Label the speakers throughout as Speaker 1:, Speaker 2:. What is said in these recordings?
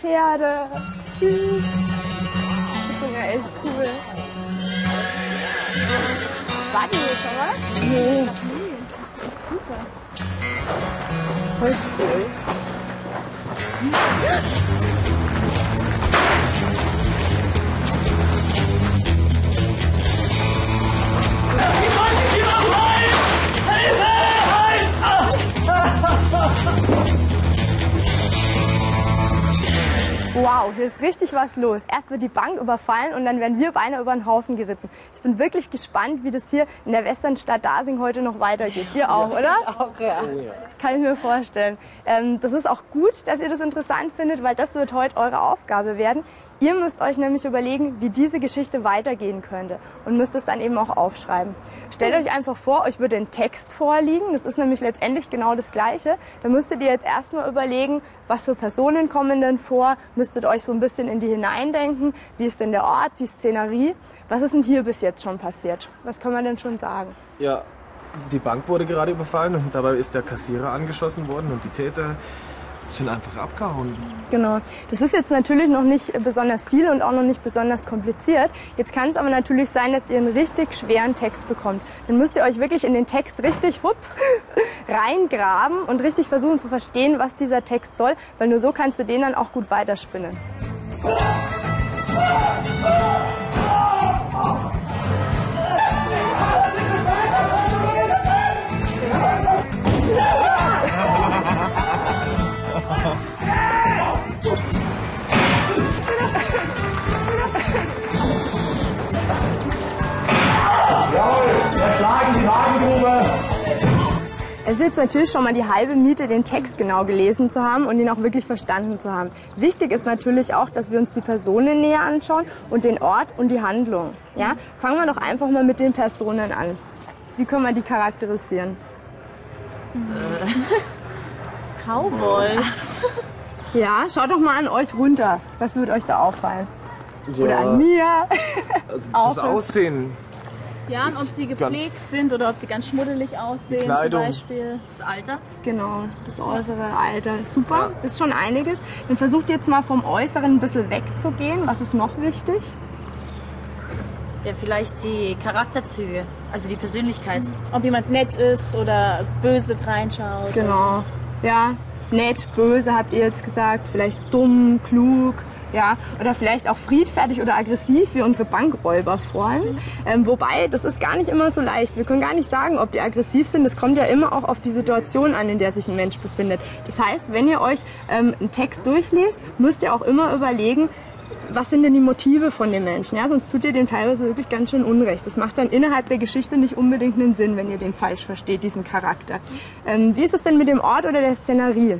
Speaker 1: Pferde. Süß. Das ist ja echt cool. Warten wir schon mal? Nee. Super. Voll cool. Wow, hier ist richtig was los. Erst wird die Bank überfallen und dann werden wir beinahe über den Haufen geritten. Ich bin wirklich gespannt, wie das hier in der Westernstadt Dasing heute noch weitergeht. Ihr auch, oder?
Speaker 2: Auch, ja.
Speaker 1: Kann ich mir vorstellen. Ähm, das ist auch gut, dass ihr das interessant findet, weil das wird heute eure Aufgabe werden. Ihr müsst euch nämlich überlegen, wie diese Geschichte weitergehen könnte und müsst es dann eben auch aufschreiben. Stellt euch einfach vor, euch würde ein Text vorliegen. Das ist nämlich letztendlich genau das Gleiche. Da müsstet ihr jetzt erstmal überlegen, was für Personen kommen denn vor, müsstet euch so ein bisschen in die hineindenken. Wie ist denn der Ort, die Szenerie? Was ist denn hier bis jetzt schon passiert? Was kann man denn schon sagen?
Speaker 3: Ja, die Bank wurde gerade überfallen und dabei ist der Kassierer angeschossen worden und die Täter sind einfach abgehauen.
Speaker 1: Genau. Das ist jetzt natürlich noch nicht besonders viel und auch noch nicht besonders kompliziert. Jetzt kann es aber natürlich sein, dass ihr einen richtig schweren Text bekommt. Dann müsst ihr euch wirklich in den Text richtig, hups, reingraben und richtig versuchen zu verstehen, was dieser Text soll, weil nur so kannst du den dann auch gut weiterspinnen. Es ist jetzt natürlich schon mal die halbe Miete, den Text genau gelesen zu haben und ihn auch wirklich verstanden zu haben. Wichtig ist natürlich auch, dass wir uns die Personen näher anschauen und den Ort und die Handlung. Ja? Fangen wir doch einfach mal mit den Personen an. Wie können wir die charakterisieren?
Speaker 2: Cowboys.
Speaker 1: Ja, schaut doch mal an euch runter. Was wird euch da auffallen? Oder an mir?
Speaker 3: Also das. Aussehen.
Speaker 2: Ja, und ob sie gepflegt sind oder ob sie ganz schmuddelig aussehen zum. Beispiel. Das Alter.
Speaker 1: Genau, das äußere Alter. Super, ist schon einiges. Dann versucht jetzt mal vom Äußeren ein bisschen wegzugehen. Was ist noch wichtig?
Speaker 4: Ja, vielleicht die Charakterzüge, also die Persönlichkeit.
Speaker 2: Ob jemand nett ist oder böse reinschaut.
Speaker 1: Genau. Ja, nett, böse habt ihr jetzt gesagt. Vielleicht dumm, klug. Ja, oder vielleicht auch friedfertig oder aggressiv wie unsere Bankräuber vorhin. Ähm, wobei, das ist gar nicht immer so leicht. Wir können gar nicht sagen, ob die aggressiv sind. Das kommt ja immer auch auf die Situation an, in der sich ein Mensch befindet. Das heißt, wenn ihr euch ähm, einen Text durchlest, müsst ihr auch immer überlegen, was sind denn die Motive von dem Menschen? Ja, sonst tut ihr dem teilweise wirklich ganz schön Unrecht. Das macht dann innerhalb der Geschichte nicht unbedingt einen Sinn, wenn ihr den falsch versteht, diesen Charakter. Ähm, wie ist es denn mit dem Ort oder der Szenerie?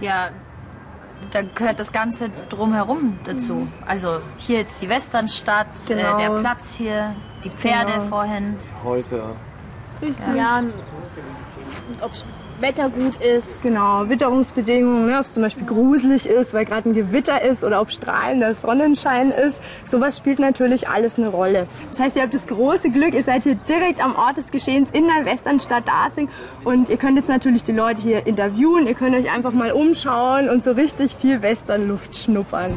Speaker 4: Ja, da gehört das Ganze drumherum dazu. Also hier jetzt die Westernstadt,
Speaker 1: Genau.
Speaker 4: äh, der Platz hier, die Pferde
Speaker 1: Genau.
Speaker 4: vorhin.
Speaker 3: Häuser.
Speaker 1: Richtig.
Speaker 2: Ja, und ob Wetter gut ist.
Speaker 1: Genau, Witterungsbedingungen, ne, ob es zum Beispiel gruselig ist, weil gerade ein Gewitter ist oder ob strahlender Sonnenschein ist. Sowas spielt natürlich alles eine Rolle. Das heißt, ihr habt das große Glück, ihr seid hier direkt am Ort des Geschehens in der Westernstadt Dasing und ihr könnt jetzt natürlich die Leute hier interviewen, ihr könnt euch einfach mal umschauen und so richtig viel Westernluft schnuppern.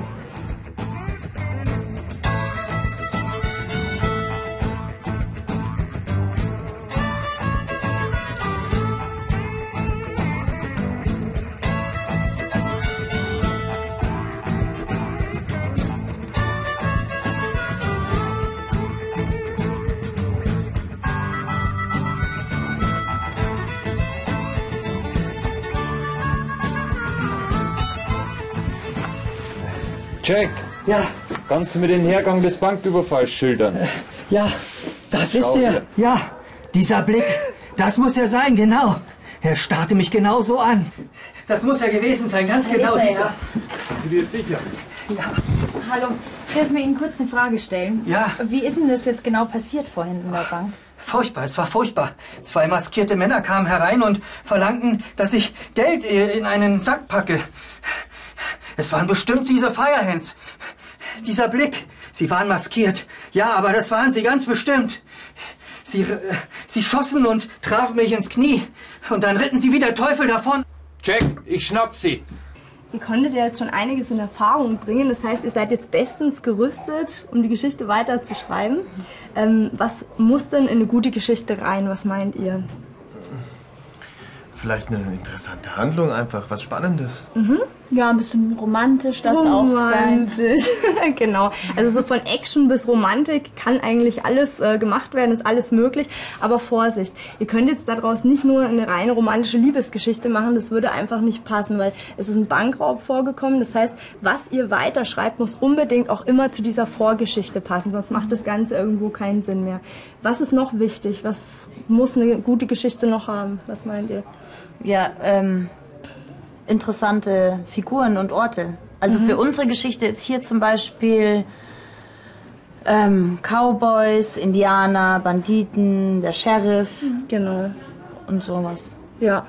Speaker 5: Jack,
Speaker 6: Ja,
Speaker 5: kannst du mir den Hergang des Banküberfalls schildern?
Speaker 6: ja, das ist er.
Speaker 5: dir.
Speaker 6: Ja, dieser Blick, das muss er sein, genau. Er starrte mich genau so an. Das muss er gewesen sein, ganz genau
Speaker 4: ist er,
Speaker 6: dieser.
Speaker 4: ja.
Speaker 3: Sind Sie dir sicher?
Speaker 4: Hallo, dürfen wir Ihnen kurz eine Frage stellen?
Speaker 6: Ja.
Speaker 4: Wie ist denn das jetzt genau passiert vorhin in der Bank?
Speaker 6: Furchtbar, es war furchtbar. Zwei maskierte Männer kamen herein und verlangten, dass ich Geld äh, in einen Sack packe. Es waren bestimmt diese Firehands. Dieser Blick, sie waren maskiert. Ja, aber das waren sie ganz bestimmt. Sie, äh, sie schossen und trafen mich ins Knie. Und dann ritten sie wie der Teufel davon.
Speaker 5: Jack, ich schnapp sie.
Speaker 1: Ihr konntet ja jetzt schon einiges in Erfahrung bringen. Das heißt, ihr seid jetzt bestens gerüstet, um die Geschichte weiter zu schreiben. Ähm, was muss denn in eine gute Geschichte rein? Was meint ihr?
Speaker 3: Vielleicht eine interessante Handlung, einfach was Spannendes.
Speaker 2: Ja, ein bisschen romantisch, das auch sein.
Speaker 1: Romantisch. genau. Also so von Action bis Romantik kann eigentlich alles äh, gemacht werden, ist alles möglich. Aber Vorsicht, ihr könnt jetzt daraus nicht nur eine reine romantische Liebesgeschichte machen, das würde einfach nicht passen, weil es ist ein Bankraub vorgekommen. Das heißt, was ihr weiterschreibt, muss unbedingt auch immer zu dieser Vorgeschichte passen, sonst macht das Ganze irgendwo keinen Sinn mehr. Was ist noch wichtig? Was muss eine gute Geschichte noch haben? Was meint ihr?
Speaker 4: Ja, ähm, interessante Figuren und Orte. Also für unsere Geschichte jetzt hier zum Beispiel ähm, Cowboys, Indianer, Banditen, der Sheriff
Speaker 1: Genau.
Speaker 4: und sowas.
Speaker 1: Ja.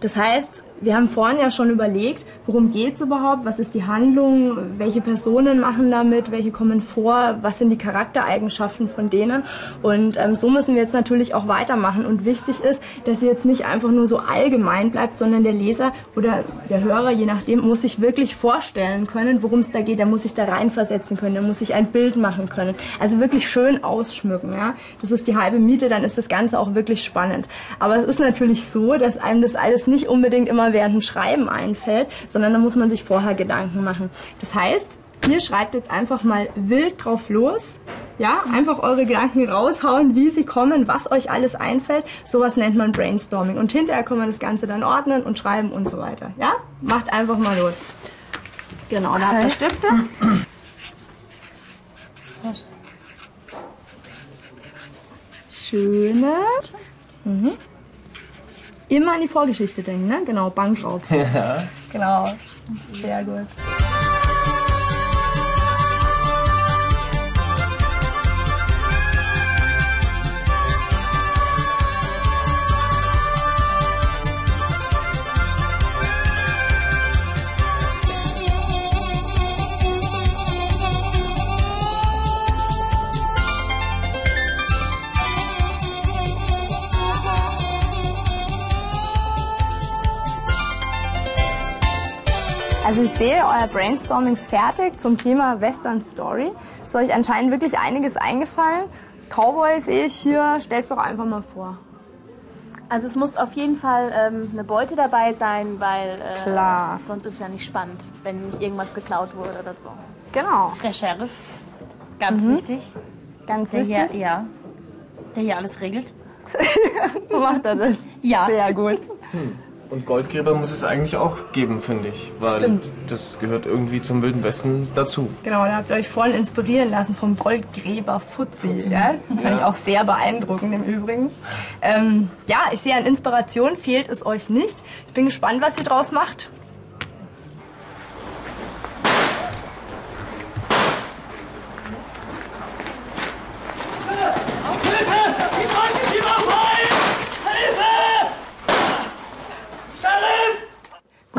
Speaker 1: Das heißt, wir haben vorhin ja schon überlegt, worum geht's überhaupt, was ist die Handlung, welche Personen machen damit, welche kommen vor, was sind die Charaktereigenschaften von denen. Und ähm, so müssen wir jetzt natürlich auch weitermachen. Und wichtig ist, dass ihr jetzt nicht einfach nur so allgemein bleibt, sondern der Leser oder der Hörer, je nachdem, muss sich wirklich vorstellen können, worum es da geht. Der muss sich da reinversetzen können, der muss sich ein Bild machen können. Also wirklich schön ausschmücken. Ja? Das ist die halbe Miete, dann ist das Ganze auch wirklich spannend. Aber es ist natürlich so, dass einem das alles nicht unbedingt immer während dem Schreiben einfällt, sondern da muss man sich vorher Gedanken machen. Das heißt, ihr schreibt jetzt einfach mal wild drauf los. Ja, einfach eure Gedanken raushauen, wie sie kommen, was euch alles einfällt. Sowas nennt man Brainstorming. Und hinterher kann man das Ganze dann ordnen und schreiben und so weiter. Ja? Macht einfach mal los. Genau, da habt ihr Stifte. Schöne. Mhm. Immer an die Vorgeschichte denken, ne? Genau, Bankraub. Ja. Genau. Sehr gut. Also ich sehe, euer Brainstorming ist fertig zum Thema Western Story. Ist euch anscheinend wirklich einiges eingefallen. Cowboy sehe ich hier. Stell's doch einfach mal vor.
Speaker 2: Also es muss auf jeden Fall ähm, eine Beute dabei sein, weil äh,
Speaker 1: Klar.
Speaker 2: sonst ist es ja nicht spannend, wenn nicht irgendwas geklaut wurde oder so.
Speaker 1: Genau.
Speaker 4: Der Sheriff, ganz wichtig.
Speaker 1: Ganz
Speaker 4: Der
Speaker 1: wichtig.
Speaker 4: hier, ja, der hier alles regelt.
Speaker 1: Macht er das.
Speaker 4: Ja.
Speaker 1: Sehr gut.
Speaker 3: Und Goldgräber muss es eigentlich auch geben, finde ich. Weil
Speaker 1: Stimmt.
Speaker 3: das gehört irgendwie zum Wilden Westen dazu.
Speaker 1: Genau, da habt ihr euch vorhin inspirieren lassen vom Goldgräber Fuzzi. Ja? Fand ich auch sehr beeindruckend im Übrigen. Ähm, ja, ich sehe an Inspiration fehlt es euch nicht. Ich bin gespannt, was ihr draus macht.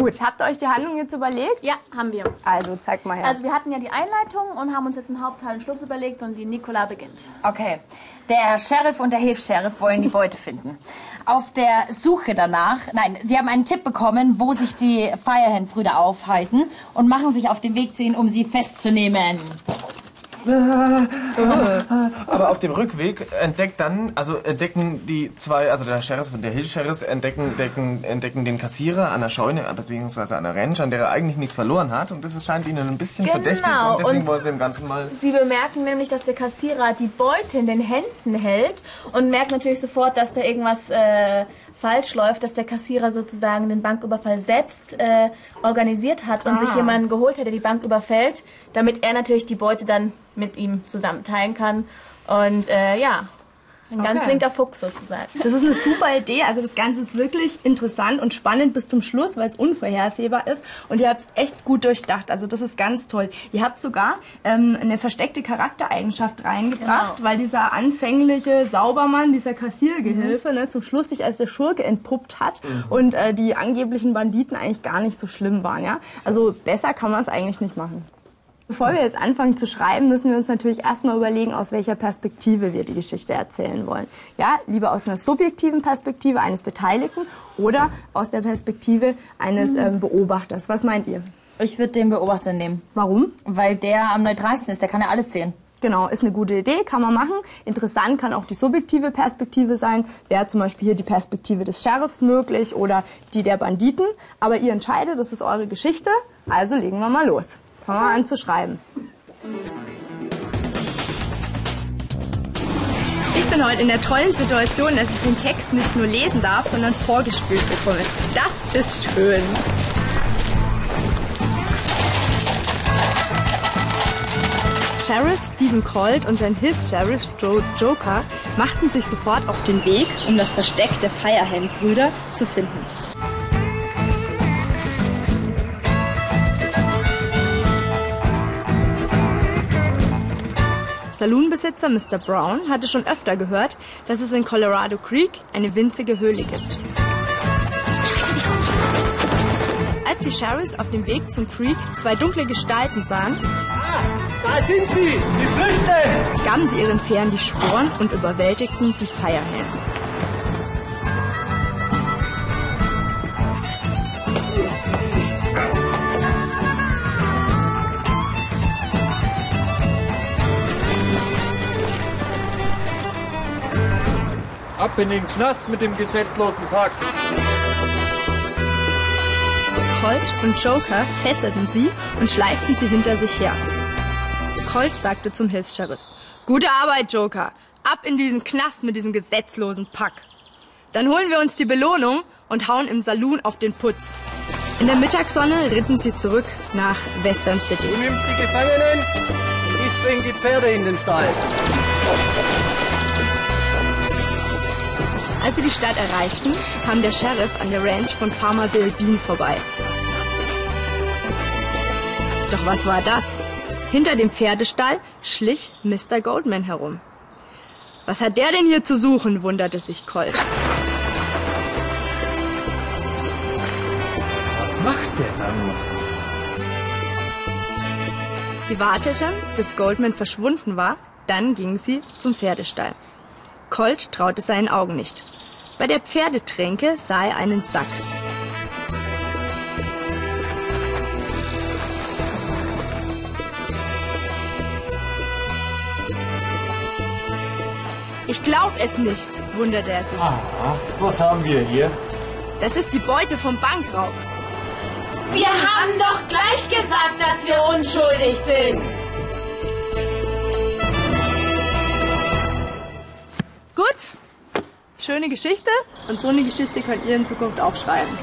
Speaker 1: Gut, habt ihr euch die Handlung jetzt überlegt?
Speaker 2: Ja, haben wir.
Speaker 1: Also, zeig mal her.
Speaker 2: Also wir hatten ja die Einleitung und haben uns jetzt einen Hauptteil und Schluss überlegt und die Nicola beginnt.
Speaker 4: Okay. Der Sheriff und der Hilfs-Sheriff wollen die Beute finden. Auf der Suche danach, nein, sie haben einen Tipp bekommen, wo sich die Firehand-Brüder aufhalten und machen sich auf den Weg zu ihnen, um sie festzunehmen.
Speaker 3: Aber auf dem Rückweg entdeckt dann, also entdecken die zwei, also der Sheriff und der Hill-Sheriff entdecken, entdecken, entdecken den Kassierer an der Scheune, beziehungsweise an der Ranch, an der er eigentlich nichts verloren hat. Und das scheint ihnen ein bisschen
Speaker 2: Genau,
Speaker 3: verdächtig. Und deswegen
Speaker 2: und-
Speaker 3: wollen sie dem Ganzen mal
Speaker 2: Sie bemerken nämlich, dass der Kassierer die Beute in den Händen hält und merkt natürlich sofort, dass da irgendwas äh, falsch läuft, dass der Kassierer sozusagen den Banküberfall selbst äh, organisiert hat und sich jemanden geholt hat, der die Bank überfällt, damit er natürlich die Beute dann mit ihm zusammen teilen kann. Und äh, ja, ein ganz
Speaker 1: Okay.
Speaker 2: linker Fuchs sozusagen.
Speaker 1: Das ist eine super Idee. Also das Ganze ist wirklich interessant und spannend bis zum Schluss, weil es unvorhersehbar ist. Und ihr habt es echt gut durchdacht. Also das ist ganz toll. Ihr habt sogar ähm, eine versteckte Charaktereigenschaft reingebracht,
Speaker 2: Genau.
Speaker 1: weil dieser anfängliche Saubermann, dieser Kassiergehilfe, ne, zum Schluss sich als der Schurke entpuppt hat und äh, die angeblichen Banditen eigentlich gar nicht so schlimm waren. Ja? Also besser kann man es eigentlich nicht machen. Bevor wir jetzt anfangen zu schreiben, müssen wir uns natürlich erstmal überlegen, aus welcher Perspektive wir die Geschichte erzählen wollen. Ja, lieber aus einer subjektiven Perspektive eines Beteiligten oder aus der Perspektive eines ähm, Beobachters. Was meint ihr?
Speaker 4: Ich würde den Beobachter nehmen.
Speaker 1: Warum?
Speaker 4: Weil der am neutralsten ist, der kann ja alles sehen.
Speaker 1: Genau, ist eine gute Idee, kann man machen. Interessant kann auch die subjektive Perspektive sein. Wäre zum Beispiel hier die Perspektive des Sheriffs möglich oder die der Banditen. Aber ihr entscheidet, das ist eure Geschichte. Also legen wir mal los. Fangen wir an zu schreiben. Ich bin heute in der tollen Situation, dass ich den Text nicht nur lesen darf, sondern vorgespielt bekomme. Das ist schön. Sheriff Stephen Colt und sein Hilfs-Sheriff Joe Joker machten sich sofort auf den Weg, um das Versteck der Firehand-Brüder zu finden. Saloonbesitzer Mr. Brown hatte schon öfter gehört, dass es in Colorado Creek eine winzige Höhle gibt. Als die Sheriffs auf dem Weg zum Creek zwei dunkle Gestalten sahen,
Speaker 5: Da sind sie! Sie flüchten!
Speaker 1: gaben sie ihren Fähren die Sporen und überwältigten die Firehands.
Speaker 5: Ab in den Knast mit dem gesetzlosen Pack.
Speaker 1: Colt und Joker fesselten sie und schleiften sie hinter sich her. Colt sagte zum Hilfs-Sheriff, Gute Arbeit, Joker. Ab in diesen Knast mit diesem gesetzlosen Pack. Dann holen wir uns die Belohnung und hauen im Saloon auf den Putz. In der Mittagssonne ritten sie zurück nach Western City.
Speaker 5: Du nimmst die Gefangenen und ich bring die Pferde in den Stall.
Speaker 1: Als sie die Stadt erreichten, kam der Sheriff an der Ranch von Farmer Bill Bean vorbei. Doch was war das? Hinter dem Pferdestall schlich Mr. Goldman herum. Was hat der denn hier zu suchen? wunderte sich Colt.
Speaker 5: Was macht der dann?
Speaker 1: Sie warteten, bis Goldman verschwunden war, dann ging sie zum Pferdestall. Colt traute seinen Augen nicht. Bei der Pferdetränke sah er einen Sack. Ich glaub es nicht, wunderte er sich.
Speaker 5: Aha, was haben wir hier?
Speaker 1: Das ist die Beute vom Bankraub.
Speaker 2: Wir haben doch gleich gesagt, dass wir unschuldig sind.
Speaker 1: Schöne Geschichte und so eine Geschichte könnt ihr in Zukunft auch schreiben.